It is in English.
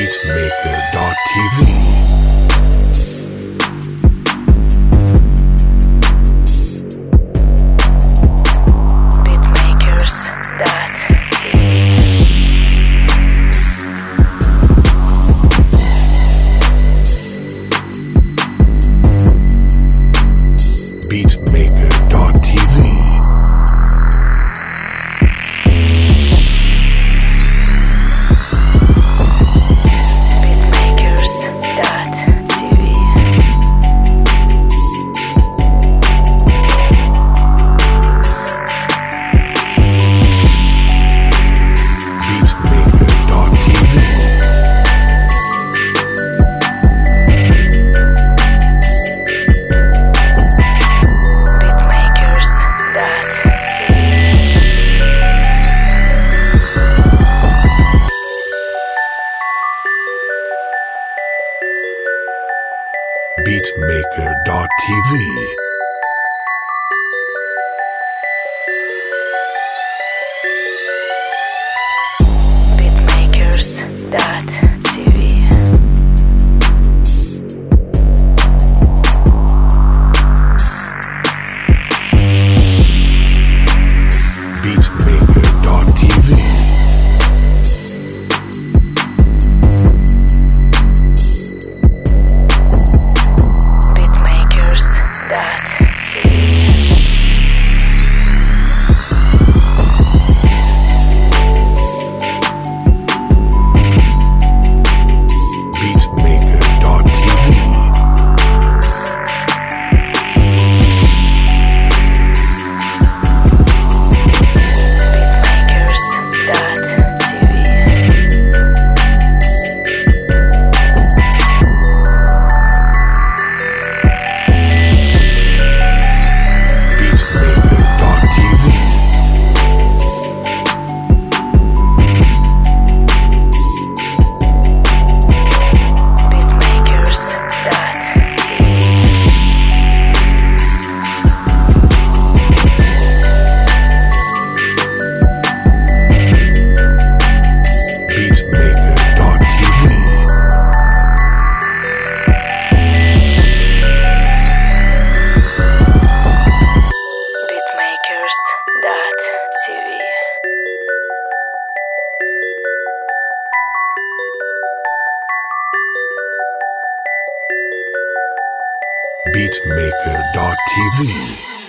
beatmaker.tv. Beatmaker.tv. Beatmakers.tv that. Beatmaker.tv.